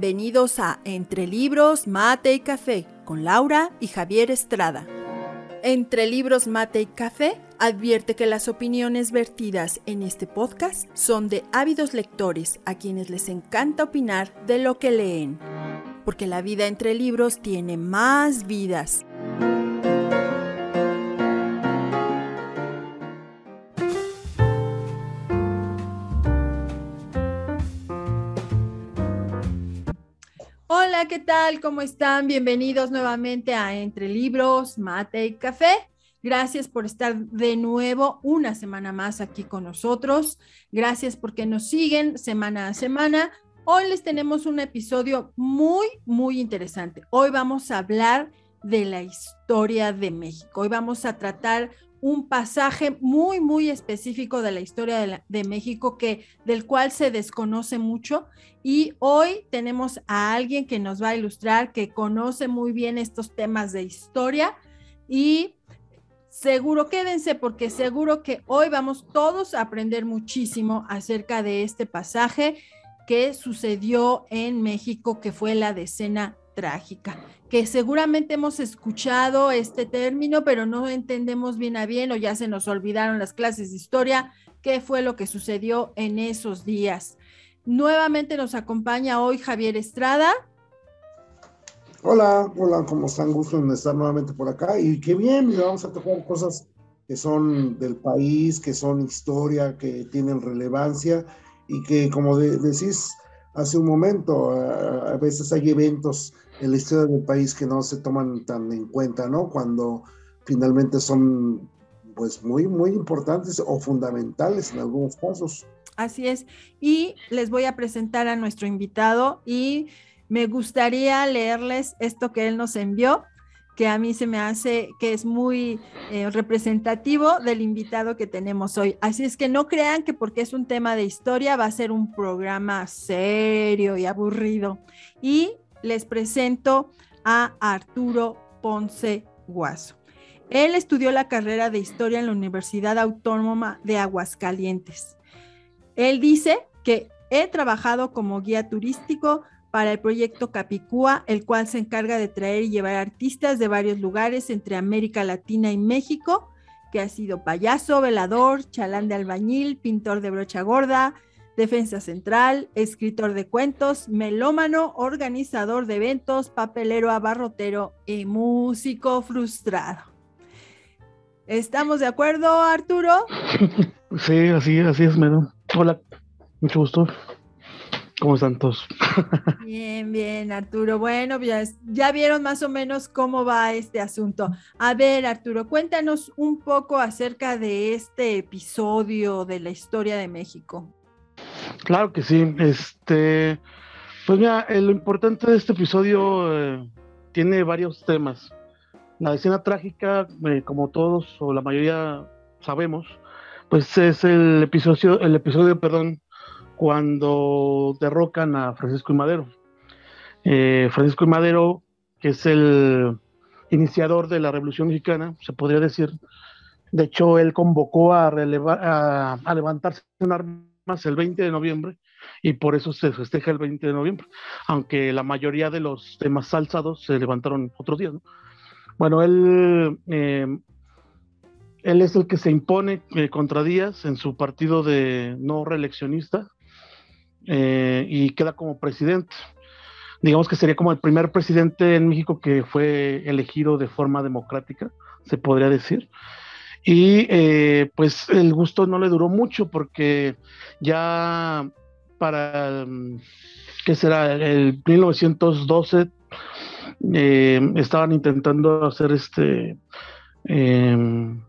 Bienvenidos a Entre Libros, Mate y Café con Laura y Javier Estrada. Entre Libros, Mate y Café advierte que las opiniones vertidas en este podcast son de ávidos lectores a quienes les encanta opinar de lo que leen, porque la vida entre libros tiene más vidas. Hola, ¿qué tal? ¿Cómo están? Bienvenidos nuevamente a Entre Libros, Mate y Café. Gracias por estar de nuevo una semana más aquí con nosotros. Gracias porque nos siguen semana a semana. Hoy les tenemos un episodio muy, muy interesante. Hoy vamos a hablar de la historia de México. Hoy vamos a tratar un pasaje muy, muy específico de la historia de, México que, del cual se desconoce mucho. Y hoy tenemos a alguien que nos va a ilustrar, que conoce muy bien estos temas de historia. Y seguro, quédense porque seguro que hoy vamos todos a aprender muchísimo acerca de este pasaje que sucedió en México, que fue la decena trágica, que seguramente hemos escuchado este término, pero no entendemos bien a bien o ya se nos olvidaron las clases de historia, qué fue lo que sucedió en esos días. Nuevamente nos acompaña hoy Javier Estrada. Hola, hola, ¿cómo están? Gusto en estar nuevamente por acá y qué bien, vamos a tocar cosas que son del país, que son historia, que tienen relevancia y que, como decís hace un momento, a veces hay eventos en la historia del país que no se toman tan en cuenta, ¿no? Cuando finalmente son pues muy, muy importantes o fundamentales en algunos casos. Así es. Y les voy a presentar a nuestro invitado y me gustaría leerles esto que él nos envió, que a mí se me hace que es muy eh, representativo del invitado que tenemos hoy. Así es que no crean que porque es un tema de historia va a ser un programa serio y aburrido. Y les presento a Arturo Ponce Guaso. Él estudió la carrera de historia en la Universidad Autónoma de Aguascalientes. Él dice que he trabajado como guía turístico para el proyecto Capicúa, el cual se encarga de traer y llevar artistas de varios lugares entre América Latina y México, que ha sido payaso, velador, chalán de albañil, pintor de brocha gorda, defensa central, escritor de cuentos, melómano, organizador de eventos, papelero abarrotero y músico frustrado. ¿Estamos de acuerdo, Arturo? Sí, así, así es, Medo. Hola, mucho gusto. ¿Cómo están todos? Bien, bien, Arturo. Bueno, ya, ya vieron más o menos cómo va este asunto. A ver, Arturo, cuéntanos un poco acerca de este episodio de la historia de México. Claro que sí. Este, pues mira, eh, lo importante de este episodio eh, tiene varios temas. La escena trágica, eh, como todos o la mayoría sabemos, pues es el episodio, el episodio, perdón, cuando derrocan a Francisco y Madero. Francisco y Madero, que es el iniciador de la Revolución Mexicana, se podría decir. De hecho, él convocó a, a, a levantarse en armas el 20 de noviembre y por eso se festeja el 20 de noviembre, aunque la mayoría de los temas alzados se levantaron otros días. Bueno, él, eh, él es el que se impone eh, contra Díaz en su partido de no reeleccionista eh, y queda como presidente. Digamos que sería como el primer presidente en México que fue elegido de forma democrática, se podría decir. Y eh, pues el gusto no le duró mucho porque ya para, mm, ¿qué será? El 1912 eh, estaban intentando hacer este em,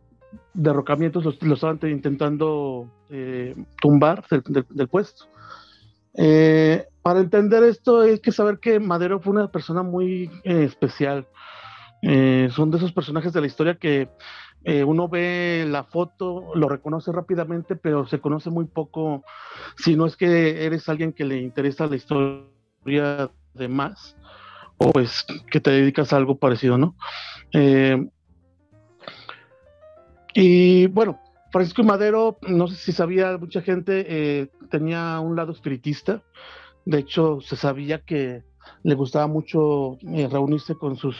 derrocamientos, los, estaban intentando eh, tumbar del, puesto. para entender esto hay que saber que Madero fue una persona muy especial. son de esos personajes de la historia que eh, uno ve la foto, lo reconoce rápidamente, pero se conoce muy poco, si no es que eres alguien que le interesa la historia de más, o pues que te dedicas a algo parecido, ¿no? Eh, y bueno, Francisco Madero, no sé si sabía mucha gente, eh, tenía un lado espiritista. De hecho, se sabía que le gustaba mucho reunirse con sus,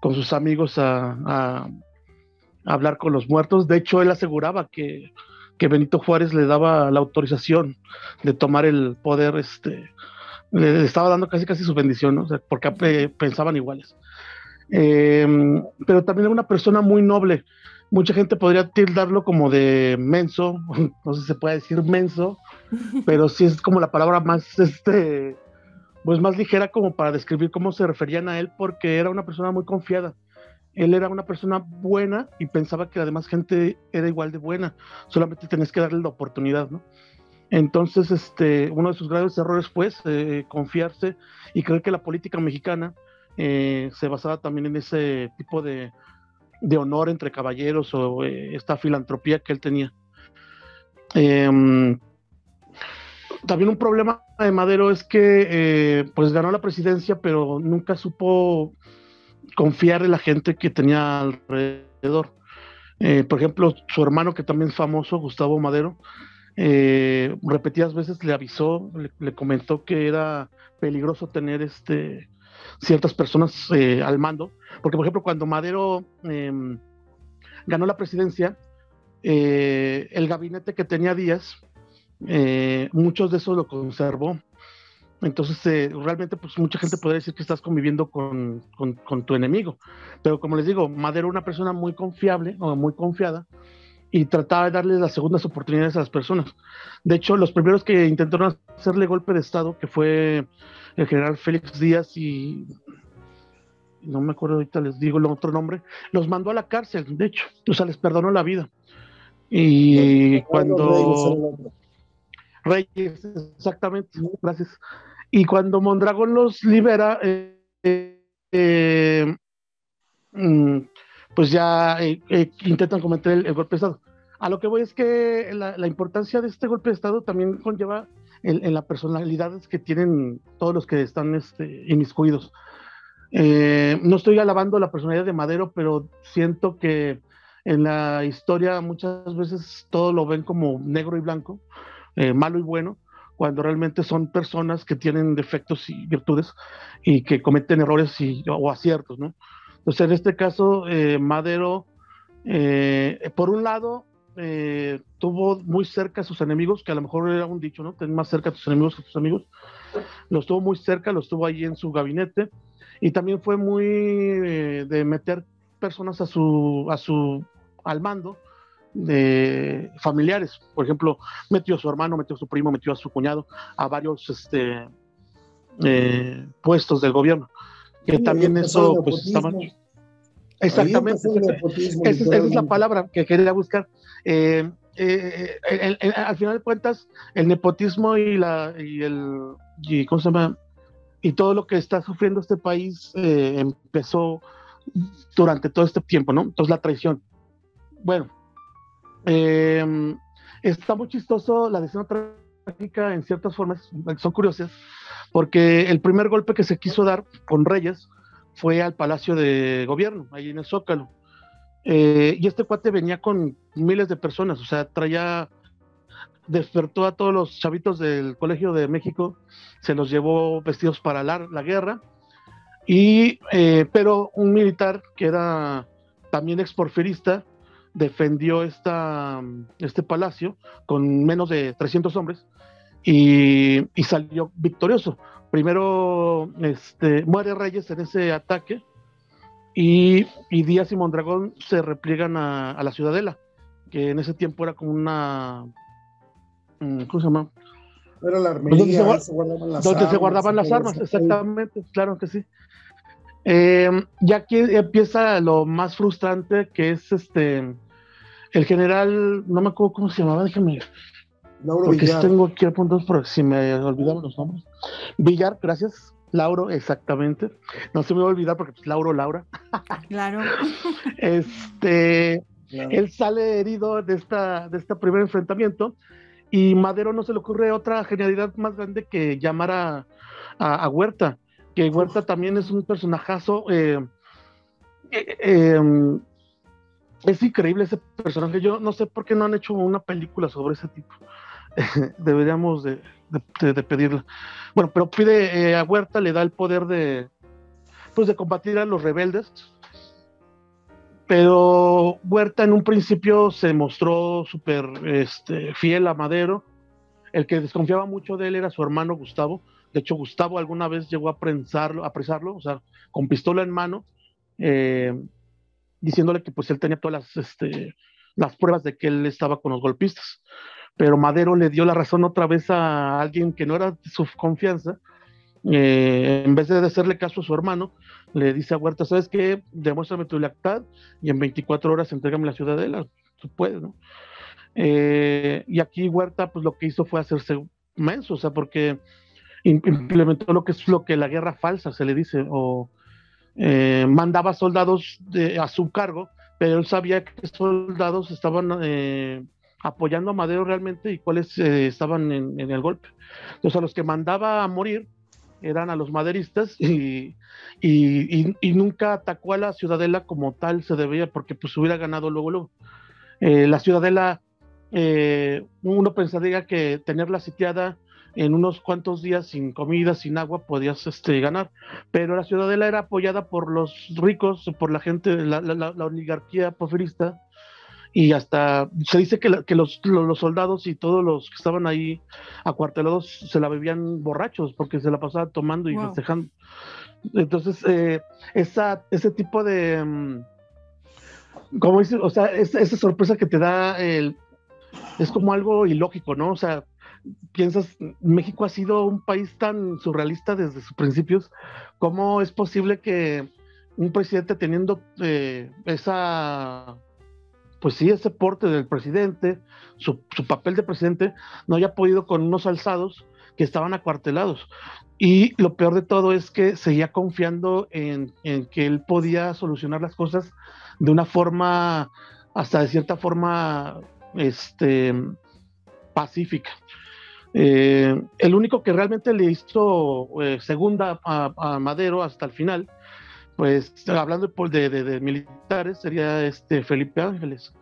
con sus amigos a, hablar con los muertos. De hecho, él aseguraba que, Benito Juárez le daba la autorización de tomar el poder, este, le, estaba dando casi casi su bendición, porque pensaban iguales. Em, pero también era una persona muy noble. Mucha gente podría tildarlo como de menso, no sé si se puede decir menso, pero sí es como la palabra más, este, pues más ligera como para describir cómo se referían a él, porque era una persona muy confiada. Él era una persona buena y pensaba que la demás gente era igual de buena, solamente tenés que darle la oportunidad, ¿no? Entonces, este, uno de sus graves errores fue eh, confiarse y creer que la política mexicana eh, se basaba también en ese tipo de, honor entre caballeros o eh, esta filantropía que él tenía. Em, también un problema de Madero es que pues ganó la presidencia, pero nunca supo confiar en la gente que tenía alrededor. por ejemplo, su hermano, que también es famoso, Gustavo Madero, repetidas veces le avisó, le, comentó que era peligroso tener este ciertas personas eh, al mando, porque por ejemplo cuando Madero em, ganó la presidencia, eh, el gabinete que tenía Díaz, eh, muchos de esos lo conservó. Entonces, realmente, pues mucha gente podría decir que estás conviviendo con, con, tu enemigo. Pero como les digo, Madero era una persona muy confiable o muy confiada y trataba de darle las segundas oportunidades a las personas. De hecho, los primeros que intentaron hacerle golpe de Estado, que fue el general Félix Díaz y no me acuerdo ahorita les digo el otro nombre, los mandó a la cárcel, de hecho, o sea, les perdonó la vida. Y cuando Reyes, exactamente, gracias. Y cuando Mondragón los libera, eh, eh, mm, pues ya eh, intentan cometer el, golpe de Estado. A lo que voy es que la, importancia de este golpe de Estado también conlleva en, la personalidad que tienen todos los que están este, inmiscuidos. Eh, no estoy alabando la personalidad de Madero, pero siento que en la historia muchas veces todo lo ven como negro y blanco, eh, malo y bueno, cuando realmente son personas que tienen defectos y virtudes y que cometen errores y, o aciertos, ¿no? Entonces, en este caso, eh, Madero, por un lado, eh, tuvo muy cerca a sus enemigos, que a lo mejor era un dicho, ¿no? Ten más cerca a tus enemigos que a tus amigos. Los tuvo muy cerca, los tuvo ahí en su gabinete y también fue muy eh, de meter personas a su, a su, al mando de familiares. Por ejemplo, metió a su hermano, metió a su primo, metió a su cuñado a varios este, eh, puestos del gobierno. Que también eso, pues, estaba... Exactamente, esa, es la palabra que quería buscar. Eh, eh, al final de cuentas, el nepotismo y la y el y, ¿cómo se llama? y todo lo que está sufriendo este país empezó durante todo este tiempo, ¿no? Entonces la traición. Bueno, em, está muy chistoso la decisión trágica en ciertas formas, son curiosas, porque el primer golpe que se quiso dar con Reyes fue al Palacio de Gobierno, ahí en el Zócalo. Eh, y este cuate venía con miles de personas, o sea, traía, despertó a todos los chavitos del Colegio de México, se los llevó vestidos para la, la guerra, y, eh, pero un militar que era también exporfirista defendió esta, este palacio con menos de 300 hombres y, y salió victorioso primero este, muere Reyes en ese ataque y, Díaz y Mondragón se repliegan a, la ciudadela, que en ese tiempo era como una... Mm, ¿Cómo se llama? Era la armería, donde se, guardaban las donde armas. Se guardaban las armas, exactamente, claro que sí. Eh, ya aquí empieza lo más frustrante, que es este el general, no me acuerdo cómo se llamaba, déjame Lauro porque Villar. tengo aquí apuntados por si me olvidaban los nombres. Villar, gracias. Lauro, exactamente. No se me va a olvidar porque pues, Lauro, Laura. Claro. este, él sale herido de esta, de este primer enfrentamiento y Madero no se le ocurre otra genialidad más grande que llamar a, a, Huerta, que Huerta también es un personajazo. Eh, eh, em, es increíble ese personaje. Yo no sé por qué no han hecho una película sobre ese tipo. deberíamos de, de, pedirla. Bueno, pero pide eh, a Huerta, le da el poder de, pues de combatir a los rebeldes, pero Huerta en un principio se mostró súper este, fiel a Madero. El que desconfiaba mucho de él era su hermano Gustavo. De hecho, Gustavo alguna vez llegó a prensarlo, a apresarlo, o sea, con pistola en mano, eh, diciéndole que pues él tenía todas las, este, las pruebas de que él estaba con los golpistas. Pero Madero le dio la razón otra vez a alguien que no era su confianza. Eh, en vez de hacerle caso a su hermano, le dice a Huerta, ¿sabes qué? Demuéstrame tu lealtad y en 24 horas entrégame la ciudadela, tú puedes, ¿no? Eh, y aquí Huerta, pues lo que hizo fue hacerse menso, o sea, porque implementó lo que es lo que la guerra falsa se le dice, o eh, mandaba soldados a su cargo, pero él sabía que soldados estaban eh, apoyando a Madero realmente y cuáles estaban en, el golpe. Entonces a los que mandaba a morir eran a los maderistas y, nunca atacó a la ciudadela como tal se debía porque pues hubiera ganado luego luego. Eh, la ciudadela, eh, uno pensaría que tenerla sitiada en unos cuantos días sin comida, sin agua, podías este, ganar, pero la ciudadela era apoyada por los ricos, por la gente, la, la, la oligarquía porfirista, y hasta se dice que, los, soldados y todos los que estaban ahí acuartelados se la bebían borrachos porque se la pasaban tomando y festejando. Entonces, eh, esa, ese tipo de, mm, como dice, o sea, esa, sorpresa que te da el, es como algo ilógico, ¿no? O sea, piensas, México ha sido un país tan surrealista desde sus principios, ¿cómo es posible que un presidente teniendo eh, esa pues sí, ese porte del presidente, su, papel de presidente, no haya podido con unos alzados que estaban acuartelados. Y lo peor de todo es que seguía confiando en, que él podía solucionar las cosas de una forma, hasta de cierta forma, este, pacífica. Eh, el único que realmente le hizo eh, segunda a, Madero hasta el final pues hablando de, de, militares, sería este Felipe Ángeles,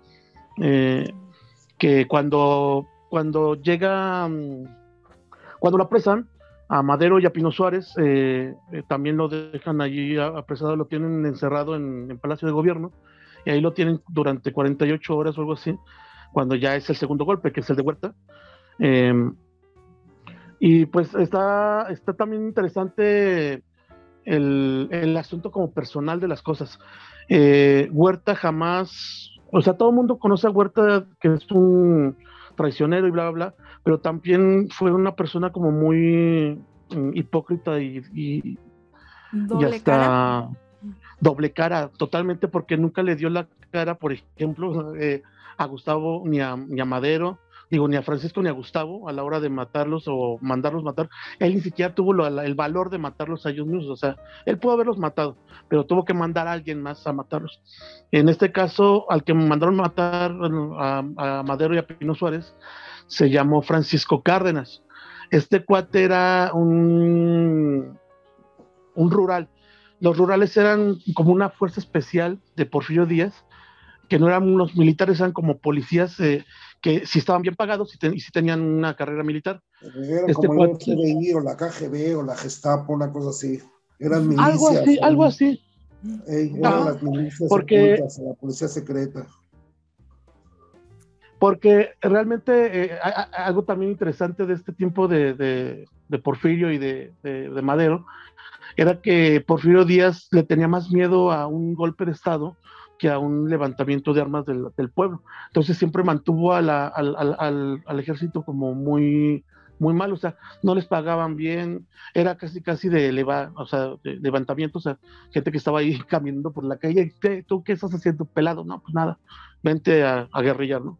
eh, que cuando, cuando llega, mm, cuando lo apresan, a Madero y a Pino Suárez, eh, también lo dejan allí apresado, lo tienen encerrado en, Palacio de Gobierno, y ahí lo tienen durante 48 horas o algo así, cuando ya es el segundo golpe, que es el de Huerta. Em, y pues está, está también interesante el, asunto como personal de las cosas. Eh, Huerta jamás, o sea, todo el mundo conoce a Huerta que es un traicionero y bla, bla, bla, pero también fue una persona como muy mm, hipócrita y, doble cara. doble cara, totalmente, porque nunca le dio la cara, por ejemplo, eh, a Gustavo ni a, ni a Madero, digo, ni a Francisco ni a Gustavo a la hora de matarlos o mandarlos matar. Él ni siquiera tuvo el valor de matarlos a ellos mismos. O sea, él pudo haberlos matado, pero tuvo que mandar a alguien más a matarlos. En este caso, al que mandaron matar a, Madero y a Pino Suárez, se llamó Francisco Cárdenas. Este cuate era un, rural. Los rurales eran como una fuerza especial de Porfirio Díaz, que no eran unos militares, eran como policías eh, que si estaban bien pagados y, si tenían una carrera militar. este como el FBI o la KGB o la Gestapo, una cosa así. Eran milicias. Algo así, algo así. eran las milicias porque, la policía secreta. Porque realmente eh, algo también interesante de este tiempo de, de, Porfirio y de, de Madero era que Porfirio Díaz le tenía más miedo a un golpe de Estado que a un levantamiento de armas del, pueblo. Entonces siempre mantuvo al, al, ejército como muy, muy mal, o sea, no les pagaban bien, era casi casi de, eleva, o sea, de, levantamiento, o sea, gente que estaba ahí caminando por la calle, ¿tú qué estás haciendo pelado? No, pues nada, vente a, guerrillar, ¿no?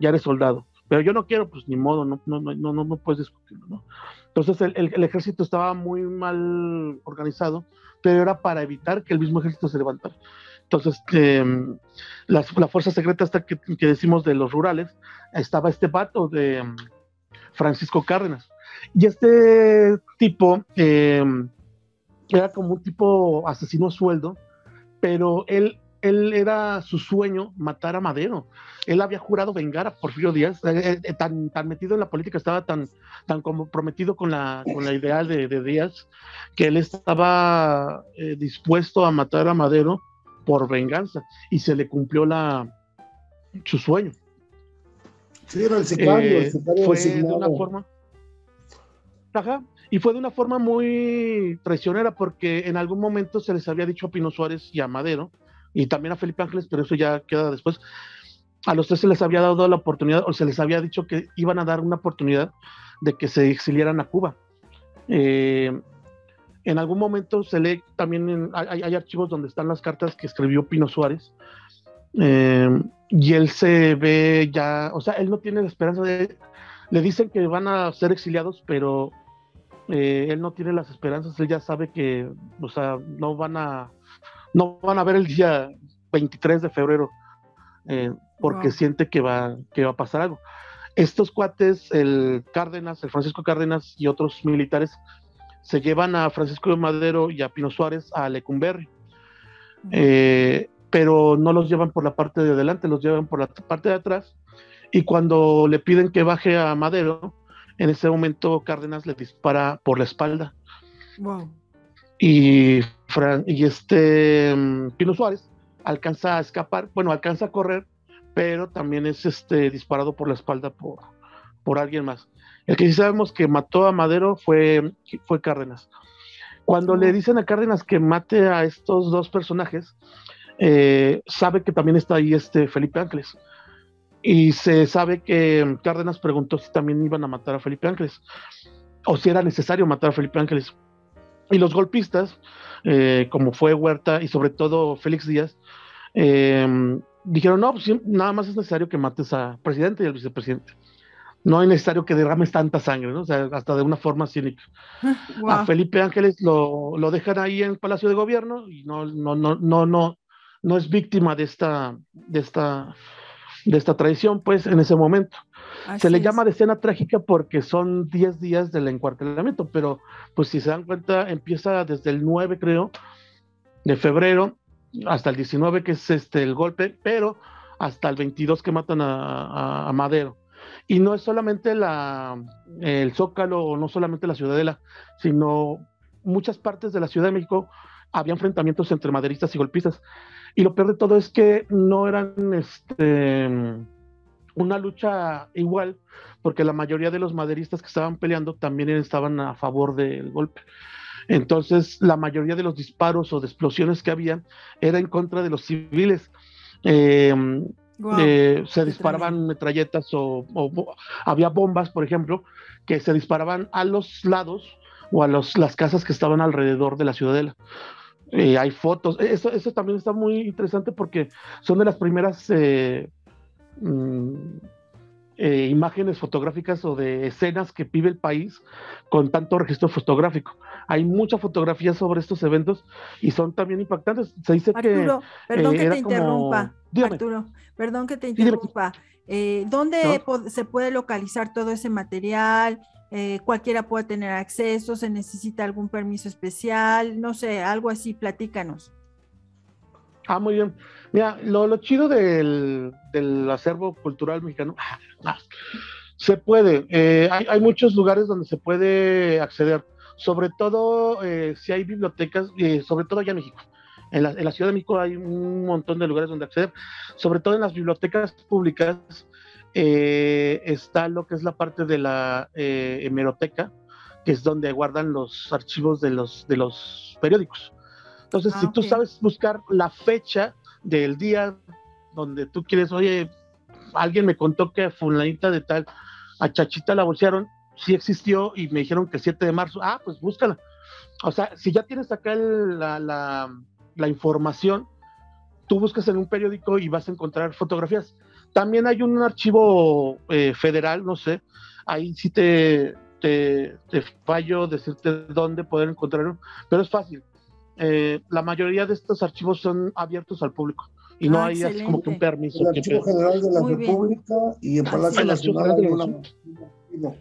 Ya eres soldado. Pero yo no quiero, pues ni modo, no, no, no, no, no puedes discutirlo, ¿no? Entonces el, el, ejército estaba muy mal organizado, pero era para evitar que el mismo ejército se levantara. Entonces, em, la, fuerza secreta hasta que, decimos de los rurales, estaba este vato de em, Francisco Cárdenas. Y este tipo em, era como un tipo asesino sueldo, pero él él era su sueño matar a Madero. Él había jurado vengar a Porfirio Díaz, eh, eh, tan, tan metido en la política, estaba tan, tan comprometido con la, con la ideal de, Díaz, que él estaba eh, dispuesto a matar a Madero por venganza y se le cumplió la, su sueño. Sí, era el sicario, el sicario fue de una forma. Ajá, y fue de una forma muy traicionera porque en algún momento se les había dicho a Pino Suárez y a Madero, y también a Felipe Ángeles, pero eso ya queda después. A los tres se les había dado la oportunidad, o se les había dicho que iban a dar una oportunidad de que se exiliaran a Cuba. Eh, en algún momento se lee también, hay, archivos donde están las cartas que escribió Pino Suárez, eh, y él se ve ya, o sea, él no tiene la esperanza de, le dicen que van a ser exiliados, pero eh, él no tiene las esperanzas, él ya sabe que, o sea, no van a, no van a ver el día 23 de febrero, eh, porque siente que va, que va a pasar algo. Estos cuates, el Cárdenas, el Francisco Cárdenas y otros militares, se llevan a Francisco de Madero y a Pino Suárez a Lecumberri, eh, pero no los llevan por la parte de adelante, los llevan por la parte de atrás, y cuando le piden que baje a Madero, en ese momento Cárdenas le dispara por la espalda. Y, y este mm, Pino Suárez alcanza a escapar, bueno, alcanza a correr, pero también es este disparado por la espalda por, por alguien más. El que sí sabemos que mató a Madero fue, fue Cárdenas. Cuando le dicen a Cárdenas que mate a estos dos personajes, eh, sabe que también está ahí este Felipe Ángeles. Y se sabe que Cárdenas preguntó si también iban a matar a Felipe Ángeles o si era necesario matar a Felipe Ángeles. Y los golpistas, eh, como fue Huerta y sobre todo Félix Díaz, eh, dijeron, no, pues nada más es necesario que mates al presidente y al vicepresidente. No es necesario que derrames tanta sangre, ¿no? O sea, hasta de una forma cínica. A Felipe Ángeles lo, lo, dejan ahí en Palacio de Gobierno y no, no, no, no, no, no es víctima de esta, de esta de esta traición, pues, en ese momento. se le llama de escena trágica porque son 10 días del encuartelamiento, pero pues si se dan cuenta, empieza desde el 9, creo, de febrero hasta el 19, que es este el golpe, pero hasta el 22 que matan a, Madero. Y no es solamente la, el Zócalo, no solamente la Ciudadela, sino muchas partes de la Ciudad de México había enfrentamientos entre maderistas y golpistas. Y lo peor de todo es que no eran este, una lucha igual, porque la mayoría de los maderistas que estaban peleando también estaban a favor del golpe. Entonces, la mayoría de los disparos o de explosiones que habían era en contra de los civiles. Eh, se disparaban metralletas o, había bombas, por ejemplo, que se disparaban a los lados o a los, las casas que estaban alrededor de la ciudadela. Eh, hay fotos. E-, eso, eso también está muy interesante porque son de las primeras eh, mm, eh, imágenes fotográficas o de escenas que vive el país con tanto registro fotográfico. Hay mucha fotografía sobre estos eventos y son también impactantes. Se dice Arturo, que. Perdón que te interrumpa. Arturo, perdón que te interrumpa. ¿Dónde se puede localizar todo ese material? Eh, cualquiera puede tener acceso, se necesita algún permiso especial, no sé, algo así, platícanos. Ah, muy bien. Mira, lo, chido del, acervo cultural mexicano, ah, se puede, eh, hay, muchos lugares donde se puede acceder, sobre todo eh, si hay bibliotecas, sobre todo allá en México. En la, en la, Ciudad de México hay un montón de lugares donde acceder, sobre todo en las bibliotecas públicas eh, está lo que es la parte de la hemeroteca, que es donde guardan los archivos de los, de los periódicos. Entonces, si ah, tú sabes buscar la fecha del día donde tú quieres, oye, alguien me contó que fulanita de tal, a Chachita la bolsearon, sí existió y me dijeron que el 7 de marzo, ah, pues búscala. O sea, si ya tienes acá la, la, la información, tú buscas en un periódico y vas a encontrar fotografías. También hay un archivo eh, federal, no sé, ahí sí te, te, fallo decirte dónde poder encontrarlo, pero es fácil. Eh, la mayoría de estos archivos son abiertos al público y no ah, hay así como que un permiso. El Archivo General de la República y en Palacio Nacional de la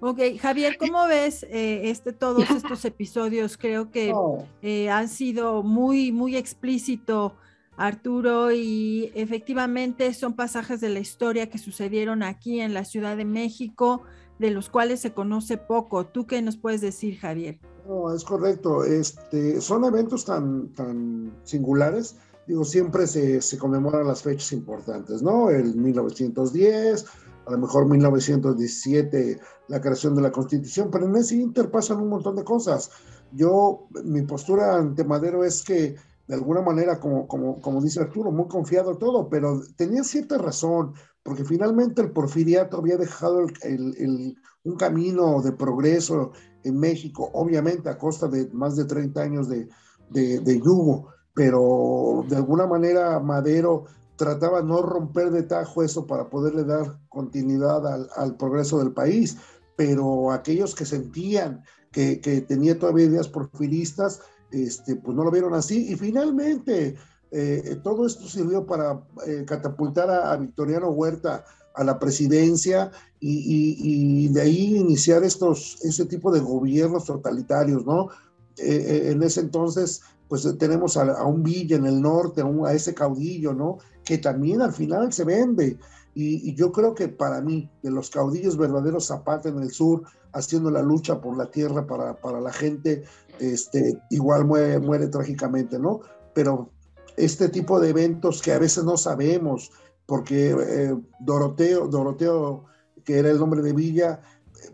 Ok, Javier, ¿cómo ves eh, este, todos estos episodios? Creo que han sido muy, muy explícito Arturo, y efectivamente son pasajes de la historia que sucedieron aquí en la Ciudad de México, de los cuales se conoce poco. ¿Tú qué nos puedes decir, Javier? No, es correcto. Este, son eventos tan, tan singulares. Digo, siempre se, se conmemoran las fechas importantes, ¿no? El 1910, a lo mejor 1917, la creación de la Constitución, pero en ese inter pasan un montón de cosas. Yo, mi postura ante Madero es que, de alguna manera, como, como, como dice Arturo, muy confiado todo, pero tenía cierta razón, porque finalmente el porfiriato había dejado el, el, un camino de progreso en México, obviamente a costa de más de 30 años de, de, de yugo, pero de alguna manera Madero trataba no romper de tajo eso para poderle dar continuidad al, al progreso del país, pero aquellos que sentían que, que, tenía todavía ideas porfiristas, este, pues no lo vieron así. Y finalmente, eh, todo esto sirvió para eh, catapultar a, Victoriano Huerta a la presidencia y, de ahí iniciar estos, ese tipo de gobiernos totalitarios, ¿no? Eh, en ese entonces pues eh, tenemos a, un Villa en el norte, a, ese caudillo, ¿no? Que también al final se vende. Y, y, yo creo que para mí, de los caudillos verdaderos Zapata en el sur, haciendo la lucha por la tierra para, para la gente, este, igual muere, muere trágicamente, ¿no? Pero este tipo de eventos que a veces no sabemos, porque eh, Doroteo, Doroteo, que era el nombre de Villa,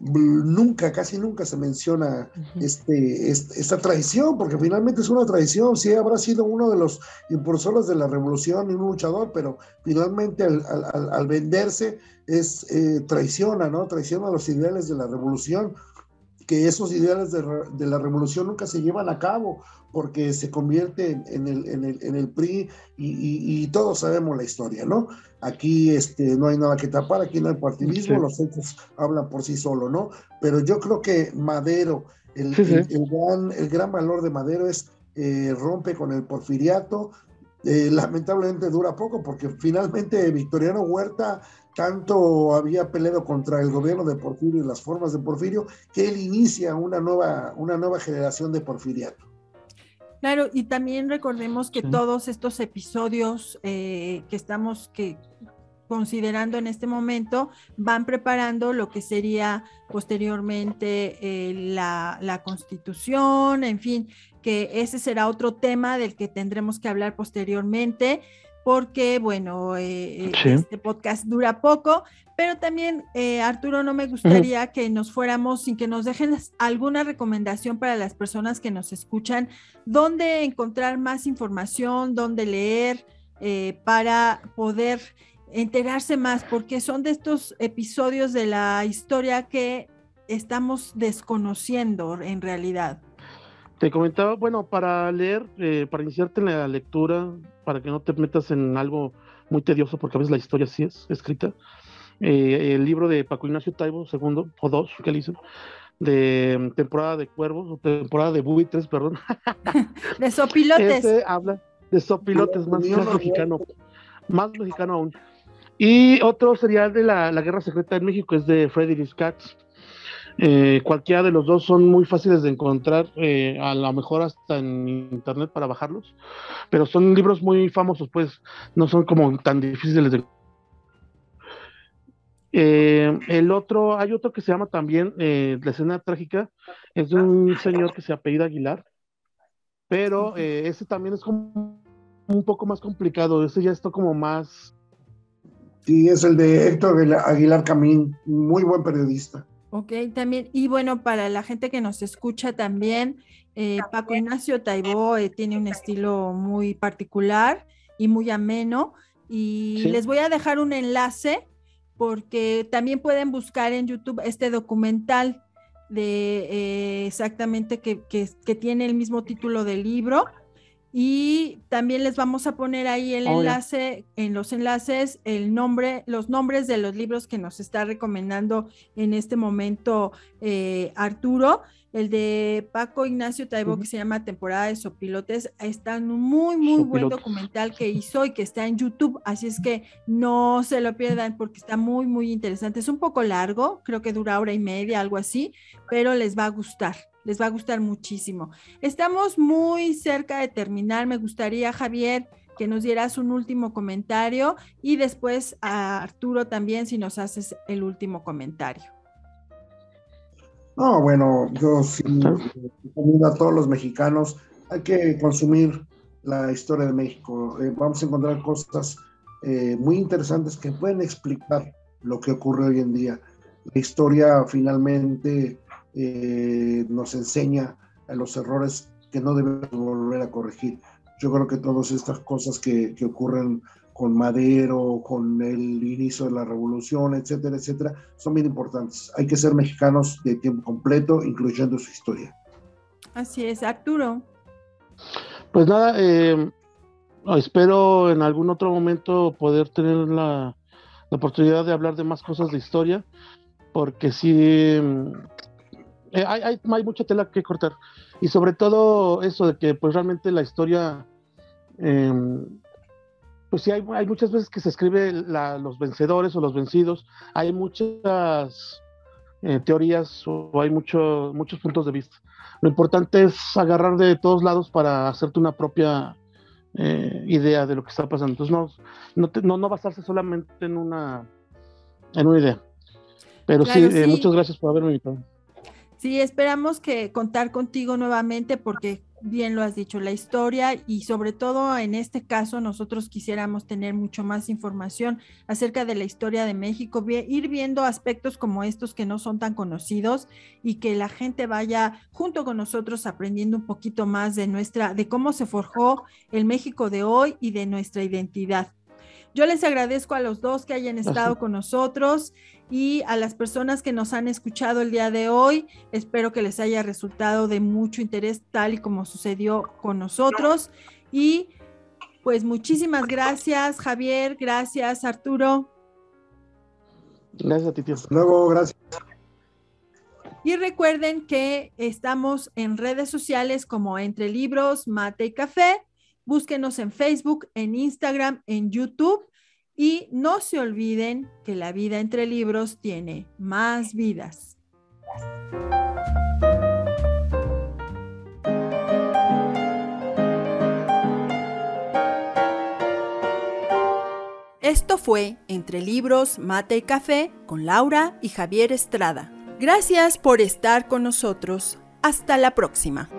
nunca, casi nunca se menciona este, este, esta traición, porque finalmente es una traición, sí habrá sido uno de los impulsores de la revolución y un luchador, pero finalmente al, al, al venderse es eh, traiciona, ¿no? Traiciona los ideales de la revolución, que esos ideales de, de, la revolución nunca se llevan a cabo porque se convierte en, el, en el, en el, PRI y, y, y, todos sabemos la historia, ¿no? Aquí este, no hay nada que tapar, aquí no hay partidismo, sí. los hechos hablan por sí solo, ¿no? Pero yo creo que Madero, el, sí, sí. el gran, el gran valor de Madero es eh, rompe con el porfiriato, eh, lamentablemente dura poco porque finalmente Victoriano Huerta tanto había peleado contra el gobierno de Porfirio y las formas de Porfirio, que él inicia una nueva, una nueva generación de porfiriato. Claro, y también recordemos que sí. todos estos episodios eh, que estamos que considerando en este momento van preparando lo que sería posteriormente eh, la, la, constitución, en fin, que ese será otro tema del que tendremos que hablar posteriormente porque, bueno, eh, sí. este podcast dura poco, pero también, eh, Arturo, no me gustaría uh -huh. que nos fuéramos sin que nos dejen alguna recomendación para las personas que nos escuchan, dónde encontrar más información, dónde leer, eh, para poder enterarse más, porque son de estos episodios de la historia que estamos desconociendo en realidad. Te comentaba, bueno, para leer, eh, para iniciarte en la lectura, para que no te metas en algo muy tedioso, porque a veces la historia sí es escrita, eh, el libro de Paco Ignacio Taibo, segundo, o dos, que le hizo, de temporada de cuervos, o temporada de buitres, perdón. de sopilotes. Ese habla de sopilotes, más, más mexicano, más mexicano aún. Y otro sería de la, la Guerra Secreta en México, es de Frederick Katz eh, cualquiera de los dos son muy fáciles de encontrar, eh, a lo mejor hasta en internet para bajarlos, pero son libros muy famosos, pues no son como tan difíciles de. Eh, el otro, hay otro que se llama también eh, La escena trágica, es de un señor que se apellida Aguilar, pero ese también es como un poco más complicado, ese ya está como más. Sí, es el de Héctor Aguilar Camín, muy buen periodista. Ok, también, y bueno, para la gente que nos escucha también, eh, Paco Ignacio Taibó eh, tiene un estilo muy particular y muy ameno, y sí. les voy a dejar un enlace porque también pueden buscar en YouTube este documental de eh, exactamente que, que, que, tiene el mismo título del libro. Y también les vamos a poner ahí el enlace, en los enlaces, el nombre, los nombres de los libros que nos está recomendando en este momento eh, Arturo. El de Paco Ignacio Taibo, uh -huh. que se llama Temporada de Sopilotes, está en un muy, muy Sopilotes. buen documental que hizo y que está en YouTube, así es que no se lo pierdan porque está muy, muy interesante. Es un poco largo, creo que dura hora y media, algo así, pero les va a gustar les va a gustar muchísimo. Estamos muy cerca de terminar. Me gustaría, Javier, que nos dieras un último comentario y después a Arturo también si nos haces el último comentario. No, bueno, yo sí recomiendo a todos los mexicanos, hay que consumir la historia de México. Eh, vamos a encontrar cosas eh, muy interesantes que pueden explicar lo que ocurre hoy en día. La historia finalmente eh, nos enseña a los errores que no debemos volver a corregir. Yo creo que todas estas cosas que, que ocurren con Madero, con el inicio de la revolución, etcétera, etcétera, son bien importantes. Hay que ser mexicanos de tiempo completo, incluyendo su historia. Así es, Arturo. Pues nada, eh, espero en algún otro momento poder tener la, oportunidad de hablar de más cosas de historia, porque sí, eh, hay, mucha tela que cortar. Y sobre todo eso de que pues realmente la historia, em, pues sí, hay, muchas veces que se escribe los vencedores o los vencidos, hay muchas eh, teorías o hay muchos puntos de vista. Lo importante es agarrar de todos lados para hacerte una propia eh, idea de lo que está pasando. Entonces, no, no, no, basarse solamente en una, en una idea. Pero sí, eh, muchas gracias por haberme invitado. Sí, esperamos que contar contigo nuevamente porque bien lo has dicho, la historia y sobre todo en este caso nosotros quisiéramos tener mucho más información acerca de la historia de México, ir viendo aspectos como estos que no son tan conocidos y que la gente vaya junto con nosotros aprendiendo un poquito más de nuestra, de cómo se forjó el México de hoy y de nuestra identidad. Yo les agradezco a los dos que hayan estado con nosotros y a las personas que nos han escuchado el día de hoy. Espero que les haya resultado de mucho interés tal y como sucedió con nosotros. Y pues muchísimas gracias Javier, gracias Arturo. Gracias a ti, tío. Luego, gracias. Y recuerden que estamos en redes sociales como Entre Libros, Mate y Café. Búsquenos en Facebook, en Instagram, en YouTube y no se olviden que la vida entre libros tiene más vidas. Esto fue Entre Libros, Mate y Café con Laura y Javier Estrada. Gracias por estar con nosotros. Hasta la próxima.